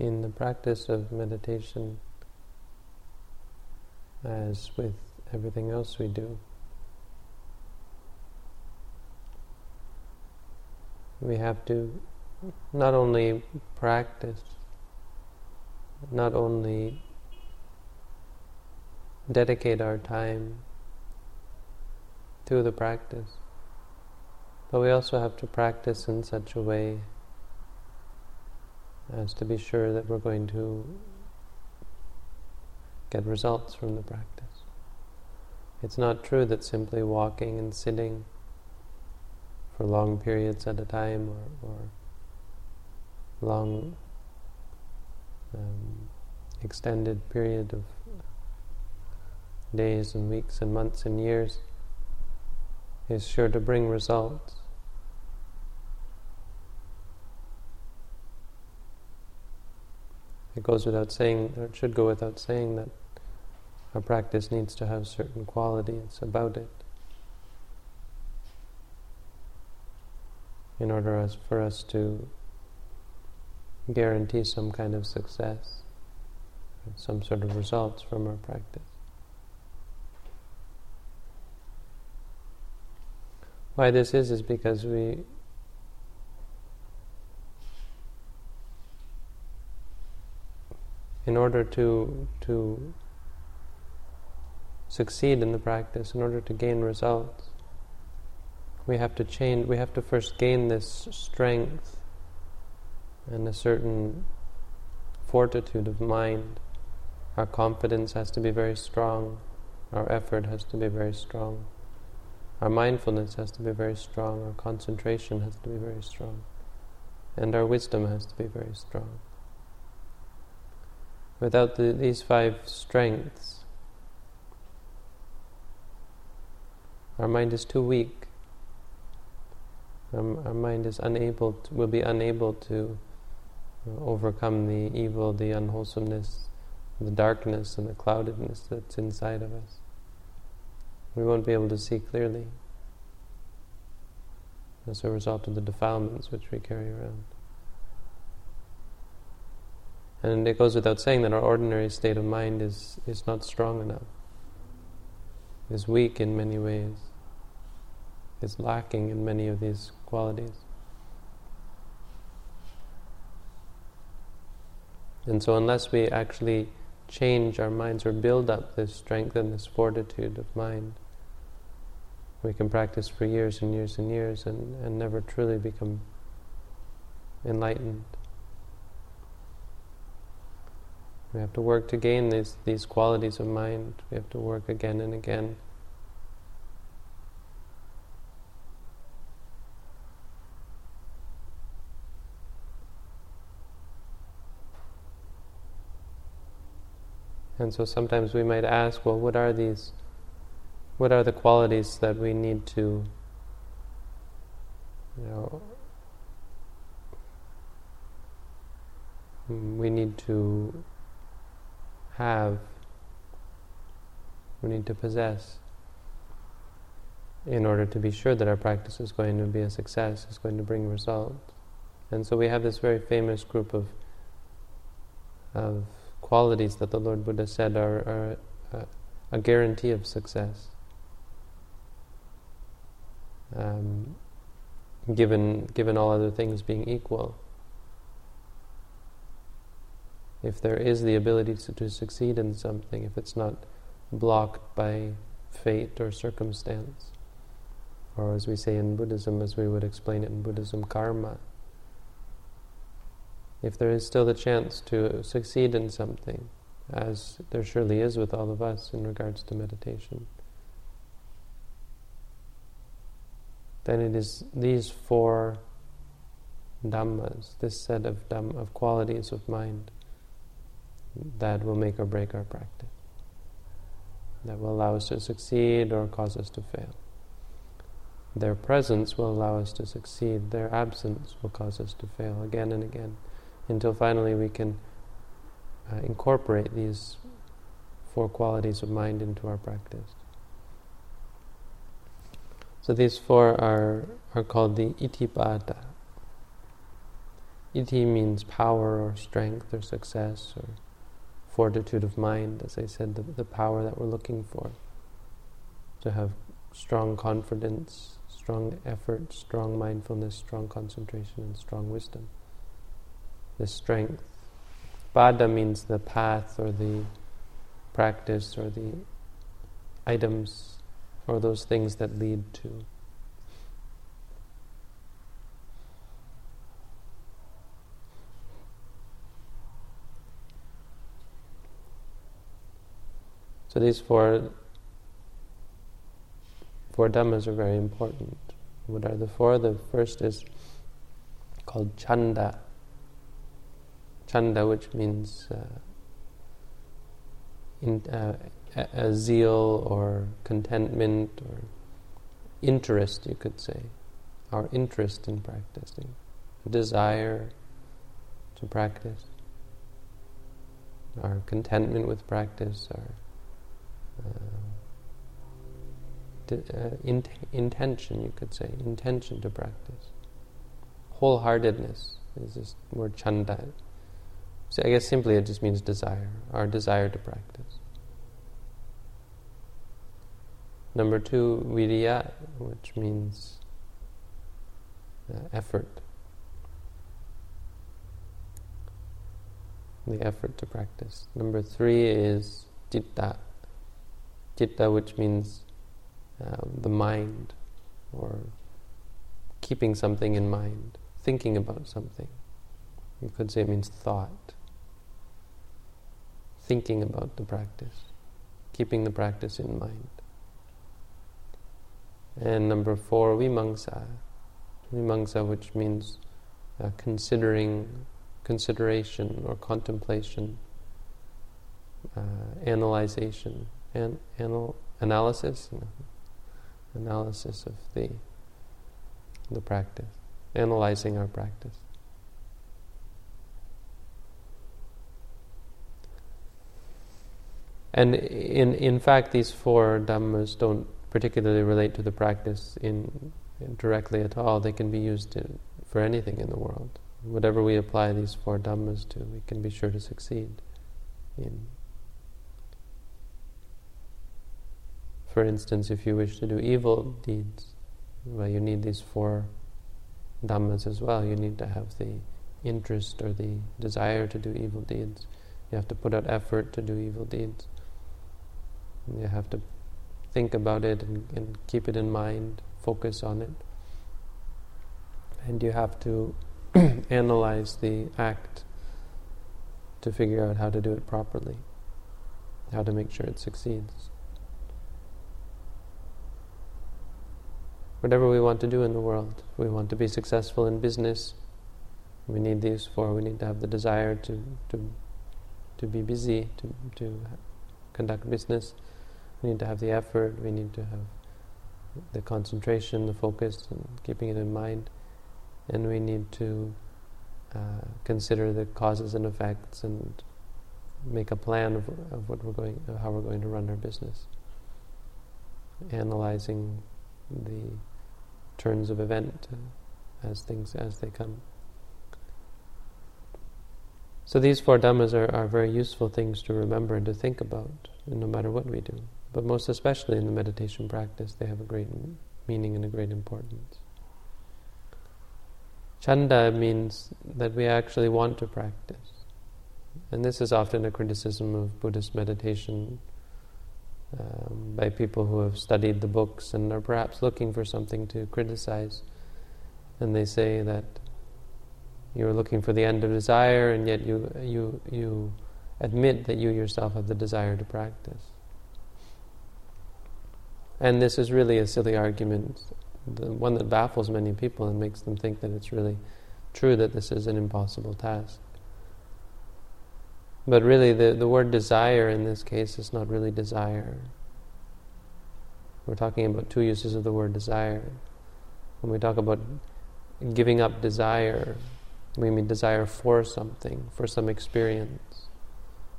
in the practice of meditation, as with everything else we do, we have to not only practice, not only dedicate our time to the practice, but we also have to practice in such a way as to be sure that we're going to get results from the practice. It's not true that simply walking and sitting for long periods at a time or, or long um, extended period of days and weeks and months and years is sure to bring results. It goes without saying, or it should go without saying, that our practice needs to have certain qualities about it in order for us to guarantee some kind of success, some sort of results from our practice. Why this is, is because we order to to succeed in the practice, in order to gain results, we have to change. We have to first gain this strength and a certain fortitude of mind. Our confidence has to be very strong. Our effort has to be very strong. Our mindfulness has to be very strong. Our concentration has to be very strong. And our wisdom has to be very strong. Without the, these five strengths, our mind is too weak. Our, our mind is unable, to, will be unable to uh, overcome the evil, the unwholesomeness, the darkness, and the cloudedness that's inside of us. We won't be able to see clearly as a result of the defilements which we carry around. And it goes without saying that our ordinary state of mind is, is not strong enough, is weak in many ways, is lacking in many of these qualities. And so, unless we actually change our minds or build up this strength and this fortitude of mind, we can practice for years and years and years and, and never truly become enlightened. We have to work to gain these, these qualities of mind. We have to work again and again. And so sometimes we might ask, well, what are these? What are the qualities that we need to, you know, we need to have, we need to possess in order to be sure that our practice is going to be a success, is going to bring results. And so we have this very famous group of, of qualities that the Lord Buddha said are, are uh, a guarantee of success. Um, given given all other things being equal, if there is the ability to, to succeed in something, if it's not blocked by fate or circumstance, or as we say in Buddhism, as we would explain it in Buddhism, karma. If there is still the chance to succeed in something, as there surely is with all of us in regards to meditation, then it is these four dhammas, this set of dhamm- of qualities of mind, that will make or break our practice. That will allow us to succeed or cause us to fail. Their presence will allow us to succeed. Their absence will cause us to fail again and again, until finally we can uh, incorporate these four qualities of mind into our practice. So these four are, are called the iddhipada. iddhi means power or strength or success or fortitude of mind, as I said, the, the power that we're looking for. To have strong confidence, strong effort, strong mindfulness, strong concentration, and strong wisdom. The strength. Pada means the path or the practice or the items or those things that lead to. So these four four dhammas are very important. What are the four? The first is called chanda. Chanda, which means uh, in, uh, a, a zeal or contentment or interest, you could say. Our interest in practicing, desire to practice, our contentment with practice, our uh, uh, in, intention, you could say, intention to practice. Wholeheartedness is this word chanda. So I guess simply it just means desire, our desire to practice. Number two, viriya, which means uh, effort. The effort to practice. Number three is citta, Citta, which means uh, the mind, or keeping something in mind, thinking about something. You could say it means thought. Thinking about the practice, keeping the practice in mind. And number four, vimamsa. Vimamsa, which means uh, considering, consideration or contemplation, uh, analyzation an, anal, analysis, analysis of the the practice, analyzing our practice. And in in fact, these four dhammas don't particularly relate to the practice in, in directly at all. They can be used to, for anything in the world. Whatever we apply these four dhammas to, we can be sure to succeed in For instance, if you wish to do evil deeds, well, you need these four dhammas as well. You need to have the interest or the desire to do evil deeds. You have to put out effort to do evil deeds. You have to think about it and, and keep it in mind, focus on it. And you have to analyze the act to figure out how to do it properly, how to make sure it succeeds. Whatever we want to do in the world. We want to be successful in business. We need these four. We need to have the desire to to to be busy, to to conduct business. We need to have the effort. We need to have the concentration, the focus, and keeping it in mind. And we need to uh, consider the causes and effects and make a plan of, of what we're going, of how we're going to run our business. Analyzing the turns of event uh, as things as they come. So these four dhammas are, are very useful things to remember and to think about, no matter what we do. But most especially in the meditation practice, they have a great meaning and a great importance. Chanda means that we actually want to practice. And this is often a criticism of Buddhist meditation um, by people who have studied the books and are perhaps looking for something to criticize. And they say that you're looking for the end of desire, and yet you you you admit that you yourself have the desire to practice. And this is really a silly argument, the one that baffles many people and makes them think that it's really true that this is an impossible task. But really, the, the word desire in this case is not really desire. We're talking about two uses of the word desire. When we talk about giving up desire, we mean desire for something, for some experience,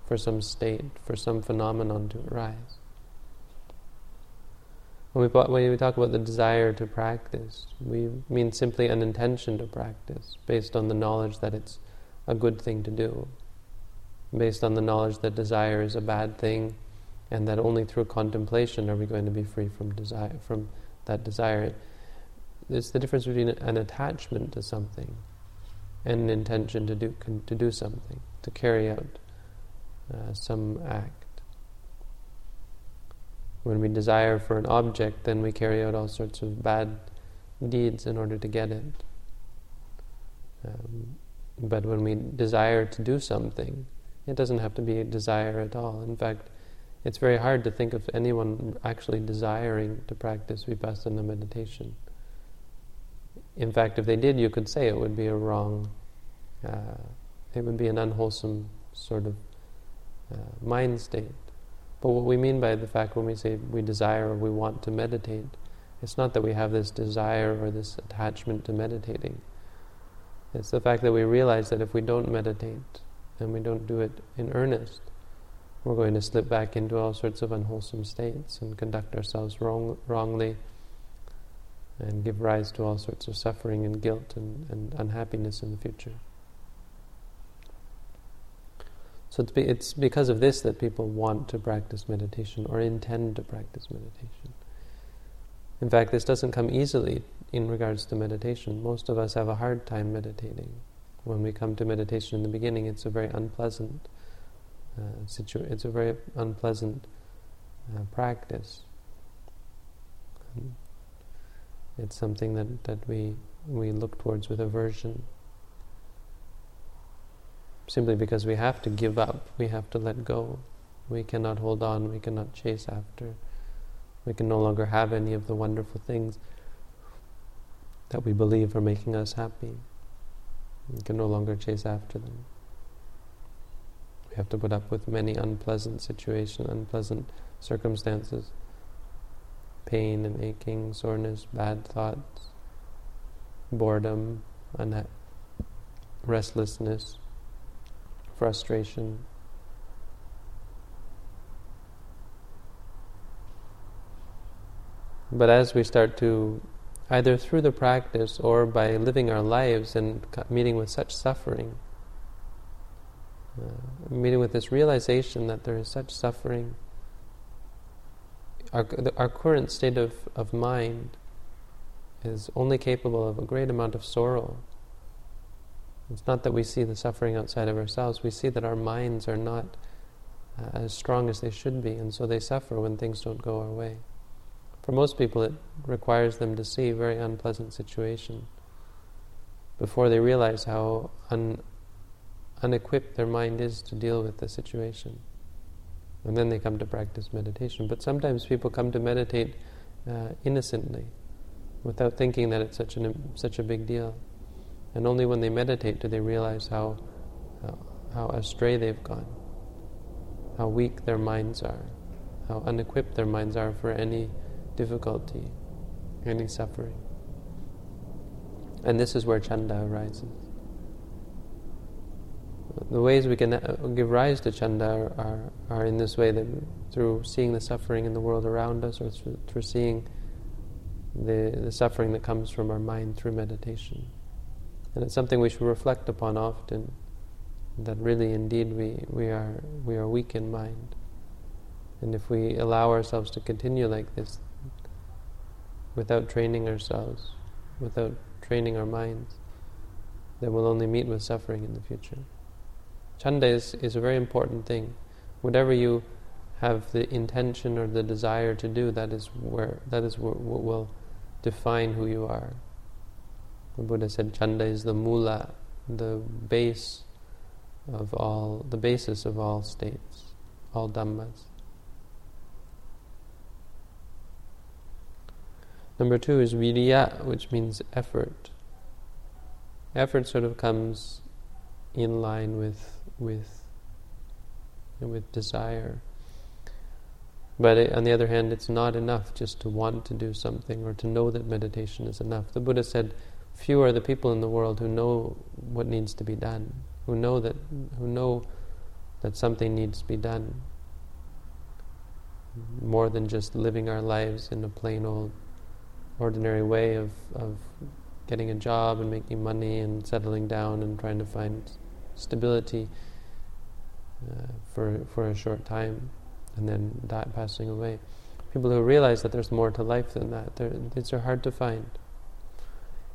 for some state, for some phenomenon to arise. When we, when we talk about the desire to practice, we mean simply an intention to practice based on the knowledge that it's a good thing to do, based on the knowledge that desire is a bad thing, and that only through contemplation are we going to be free from desire, from that desire. It's the difference between an attachment to something and an intention to do to do something, to carry out uh, some act. When we desire for an object, then we carry out all sorts of bad deeds in order to get it. Um, but when we desire to do something, it doesn't have to be a desire at all. In fact, it's very hard to think of anyone actually desiring to practice vipassana meditation. In fact, if they did, you could say it would be a wrong, uh, it would be an unwholesome sort of uh, mind state. But what we mean by the fact when we say we desire or we want to meditate, it's not that we have this desire or this attachment to meditating. It's the fact that we realize that if we don't meditate and we don't do it in earnest, we're going to slip back into all sorts of unwholesome states and conduct ourselves wrong, wrongly and give rise to all sorts of suffering and guilt and, and unhappiness in the future. So it's, be, it's because of this that people want to practice meditation or intend to practice meditation. In fact, this doesn't come easily in regards to meditation. Most of us have a hard time meditating. When we come to meditation in the beginning, it's a very unpleasant uh, situ- It's a very unpleasant uh, practice. Um, it's something that, that we we look towards with aversion simply because we have to give up, we have to let go. We cannot hold on, we cannot chase after. We can no longer have any of the wonderful things that we believe are making us happy. We can no longer chase after them. We have to put up with many unpleasant situations, unpleasant circumstances, pain and aching, soreness, bad thoughts, boredom, unha- restlessness, frustration. But as we start to, either through the practice or by living our lives and meeting with such suffering, uh, meeting with this realization that there is such suffering, our, our current state of, of mind is only capable of a great amount of sorrow. It's not that we see the suffering outside of ourselves, we see that our minds are not uh, as strong as they should be, and so they suffer when things don't go our way. For most people, it requires them to see a very unpleasant situation before they realize how un- unequipped their mind is to deal with the situation. And then they come to practice meditation. But sometimes people come to meditate uh, innocently, without thinking that it's such, an, such a big deal. And only when they meditate do they realize how, how, how astray they've gone, how weak their minds are, how unequipped their minds are for any difficulty, any suffering. And this is where chanda arises. The ways we can uh, give rise to chanda are, are, are in this way that through seeing the suffering in the world around us or through, through seeing the, the suffering that comes from our mind through meditation. And it's something we should reflect upon often, that really indeed we, we, are, we are weak in mind. And if we allow ourselves to continue like this, without training ourselves, without training our minds, then we'll only meet with suffering in the future. Chanda is, is a very important thing. Whatever you have the intention or the desire to do, that is where that is what will define who you are. The Buddha said chanda is the mula, the base of all, the basis of all states, all dhammas. Number two is viriya, which means effort. Effort sort of comes in line with with with desire. But it, on the other hand, it's not enough just to want to do something or to know that meditation is enough. The Buddha said, Few are the people in the world who know what needs to be done, who know that who know that something needs to be done. more than just living our lives in a plain old ordinary way of, of getting a job and making money and settling down and trying to find stability uh, for, for a short time and then that passing away. People who realize that there's more to life than that, these are hard to find.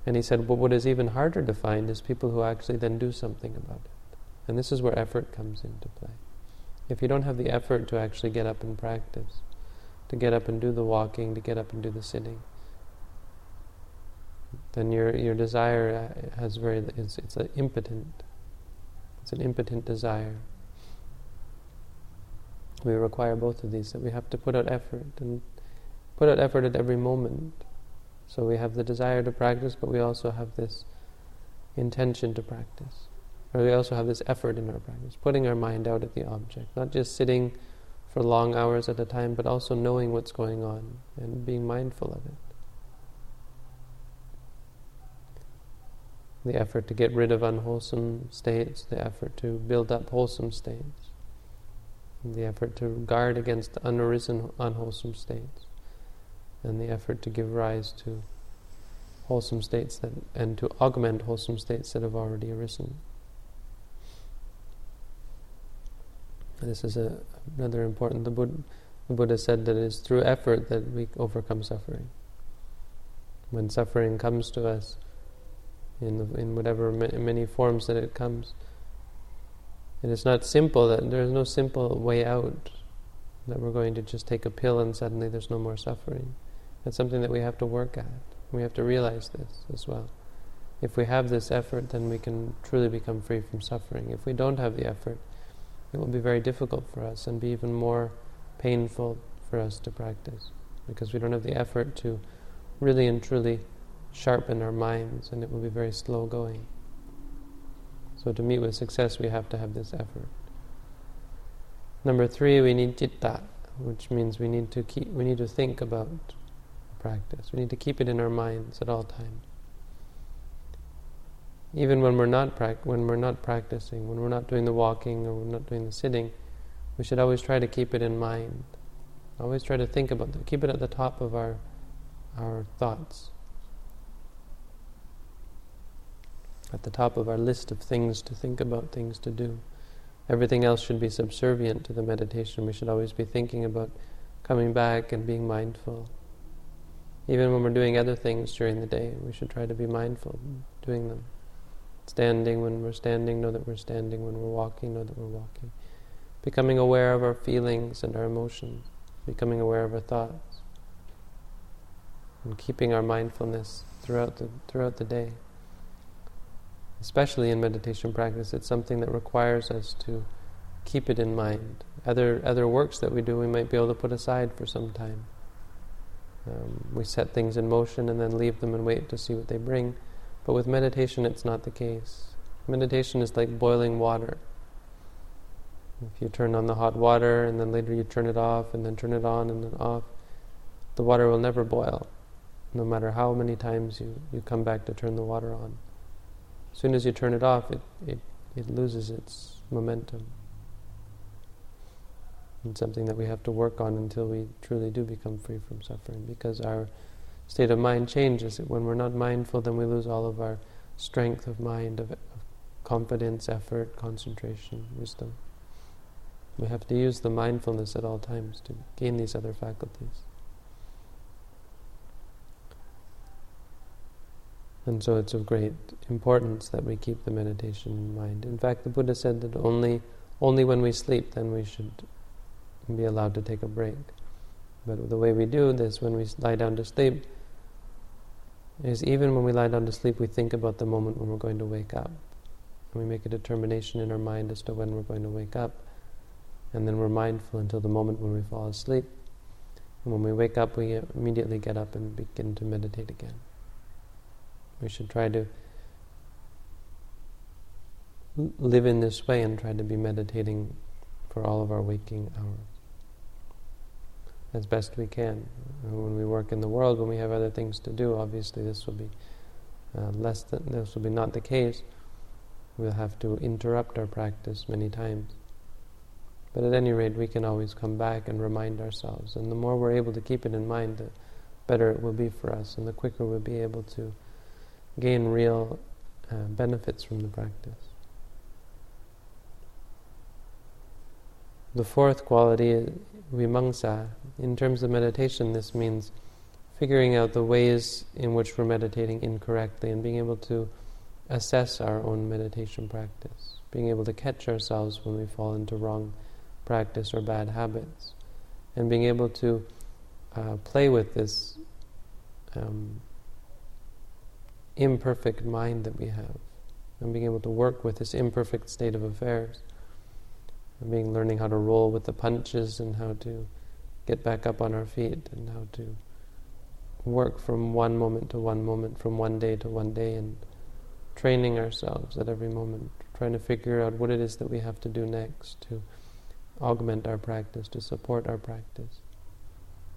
And he said, what is even harder to find is people who actually then do something about it. And this is where effort comes into play. If you don't have the effort to actually get up and practice, to get up and do the walking, to get up and do the sitting, then your your desire uh, has very it's it's an impotent it's an impotent desire. We require both of these that we have to put out effort and put out effort at every moment. So we have the desire to practice, but we also have this intention to practice. Or we also have this effort in our practice, putting our mind out at the object, not just sitting for long hours at a time, but also knowing what's going on and being mindful of it. The effort to get rid of unwholesome states, the effort to build up wholesome states, the effort to guard against unarisen unwholesome states, and the effort to give rise to wholesome states that, and to augment wholesome states that have already arisen. This is a, another important. The Buddha, the Buddha said that it is through effort that we overcome suffering. When suffering comes to us, in the, in whatever many forms that it comes, And it is not simple. That there is no simple way out. That we're going to just take a pill and suddenly there's no more suffering. That's something that we have to work at. We have to realize this as well. If we have this effort, then we can truly become free from suffering. If we don't have the effort, it will be very difficult for us and be even more painful for us to practice because we don't have the effort to really and truly sharpen our minds and it will be very slow going. So to meet with success we have to have this effort. Number three, we need citta, which means we need to keep we need to think about practice. We need to keep it in our minds at all times even when we're not pra- when we're not practicing, when we're not doing the walking or we're not doing the sitting, we should always try to keep it in mind. Always try to think about it. Keep it at the top of our our thoughts. At the top of our list of things to think about, things to do. Everything else should be subservient to the meditation. We should always be thinking about coming back and being mindful. Even when we're doing other things during the day, we should try to be mindful doing them. Standing when we're standing, know that we're standing. When we're walking, know that we're walking. Becoming aware of our feelings and our emotions. Becoming aware of our thoughts. And keeping our mindfulness throughout the, throughout the day. Especially in meditation practice, it's something that requires us to keep it in mind. Other, other works that we do, we might be able to put aside for some time. Um, we set things in motion and then leave them and wait to see what they bring. But with meditation, it's not the case. Meditation is like boiling water. If you turn on the hot water and then later you turn it off and then turn it on and then off, the water will never boil, no matter how many times you, you come back to turn the water on. As soon as you turn it off, it, it, it loses its momentum. It's something that we have to work on until we truly do become free from suffering because our state of mind changes. When we're not mindful, then we lose all of our strength of mind, of, of confidence, effort, concentration, wisdom. We have to use the mindfulness at all times to gain these other faculties. And so it's of great importance that we keep the meditation in mind. In fact, the Buddha said that only only when we sleep then we should be allowed to take a break. But the way we do this, when we lie down to sleep, is even when we lie down to sleep, we think about the moment when we're going to wake up. And we make a determination in our mind as to when we're going to wake up. And then we're mindful until the moment when we fall asleep. And when we wake up, we immediately get up and begin to meditate again. We should try to live in this way and try to be meditating for all of our waking hours as best we can. When we work in the world, when we have other things to do, obviously this will be uh, less than this will be not the case. We'll have to interrupt our practice many times. But at any rate, we can always come back and remind ourselves. And the more we're able to keep it in mind, the better it will be for us, and the quicker we'll be able to gain real uh, benefits from the practice. The fourth quality, vimamsa, in terms of meditation, this means figuring out the ways in which we're meditating incorrectly and being able to assess our own meditation practice, being able to catch ourselves when we fall into wrong practice or bad habits, and being able to uh, play with this um, imperfect mind that we have, and being able to work with this imperfect state of affairs, and being learning how to roll with the punches and how to get back up on our feet and how to work from one moment to one moment, from one day to one day, and training ourselves at every moment, trying to figure out what it is that we have to do next to augment our practice, to support our practice.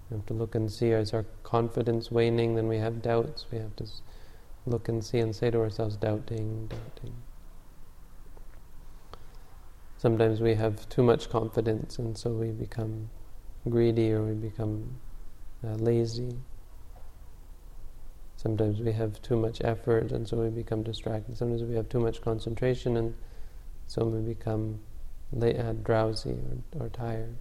We have to look and see, is our confidence waning? Then we have doubts. We have to look and see and say to ourselves, doubting, doubting. Sometimes we have too much confidence and so we become greedy or we become uh, lazy. Sometimes we have too much effort and so we become distracted. Sometimes we have too much concentration and so we become uh, drowsy or, or tired.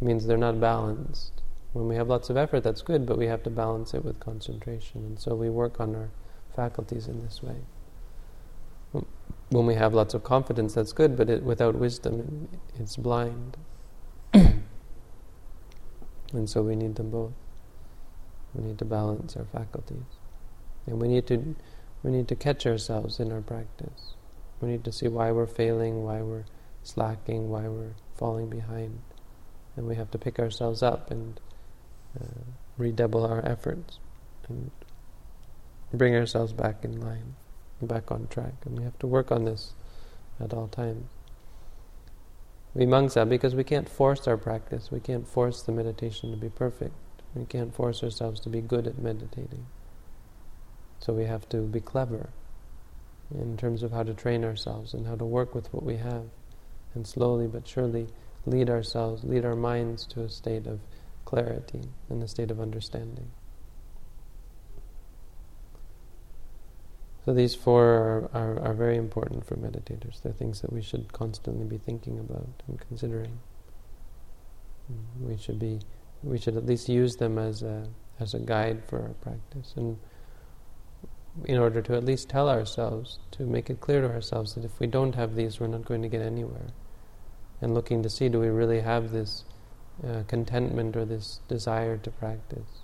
It means they're not balanced. When we have lots of effort, that's good, but we have to balance it with concentration. And so we work on our faculties in this way. When we have lots of confidence, that's good, but it, without wisdom, it, it's blind. and so we need them both. We need to balance our faculties. And we need to we need to catch ourselves in our practice. We need to see why we're failing, why we're slacking, why we're falling behind. And we have to pick ourselves up and uh, redouble our efforts and bring ourselves back in line, back on track. And we have to work on this at all times. Vimamsa, because we can't force our practice, we can't force the meditation to be perfect. We can't force ourselves to be good at meditating. So we have to be clever in terms of how to train ourselves and how to work with what we have, and slowly but surely lead ourselves, lead our minds to a state of clarity and a state of understanding. So these four are, are, are, very important for meditators. They're things that we should constantly be thinking about and considering. Mm, we should be we should at least use them as a as a guide for our practice and in order to at least tell ourselves to make it clear to ourselves that if we don't have these we're not going to get anywhere and looking to see do we really have this uh, contentment or this desire to practice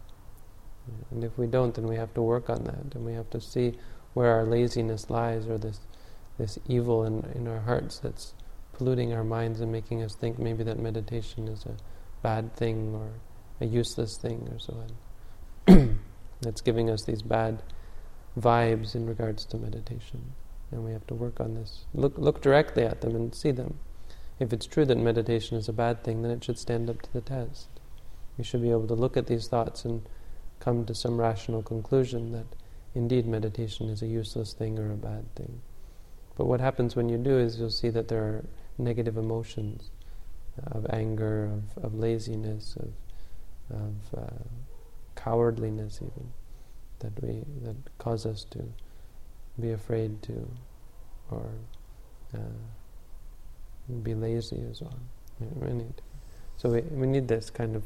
and if we don't then we have to work on that and we have to see where our laziness lies or this this evil in, in our hearts that's polluting our minds and making us think maybe that meditation is a bad thing or a useless thing or so on. That's giving us these bad vibes in regards to meditation. And we have to work on this. Look, look directly at them and see them. If it's true that meditation is a bad thing, then it should stand up to the test. We should be able to look at these thoughts and come to some rational conclusion that indeed meditation is a useless thing or a bad thing. But what happens when you do is you'll see that there are negative emotions of anger, of, of laziness, of, of uh, cowardliness, even that we that cause us to be afraid to, or uh, be lazy as well. We need, so we we need this kind of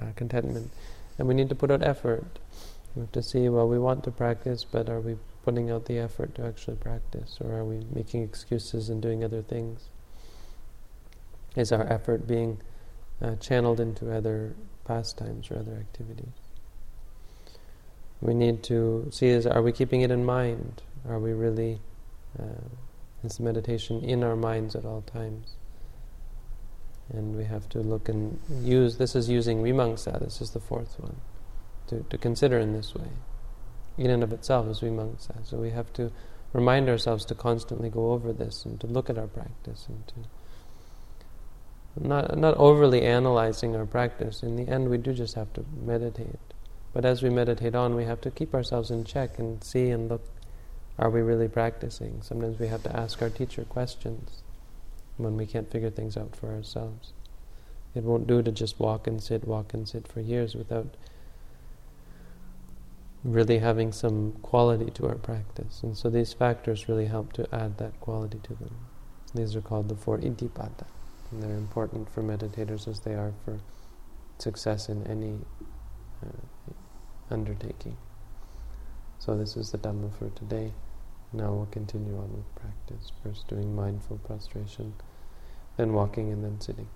uh, contentment, and we need to put out effort. We have to see, well, we want to practice, but are we putting out the effort to actually practice, or are we making excuses and doing other things? is our effort being uh, channeled into other pastimes or other activities. We need to see is are we keeping it in mind? Are we really uh, is meditation in our minds at all times? And we have to look and use this is using vimamsa, this is the fourth one, to, to consider in this way. In and of itself is vimamsa. So we have to remind ourselves to constantly go over this and to look at our practice and to not, not overly analyzing our practice. In the end, we do just have to meditate. But as we meditate on, we have to keep ourselves in check and see and look are we really practicing? Sometimes we have to ask our teacher questions. when we can't figure things out for ourselves. It won't do to just walk and sit, walk and sit for years without really having some quality to our practice. And so these factors really help to add that quality to them. These are called the four iddhipada. And they're important for meditators as they are for success in any uh, undertaking. So this is the Dhamma for today. Now we'll continue on with practice. First doing mindful prostration, then walking and then sitting.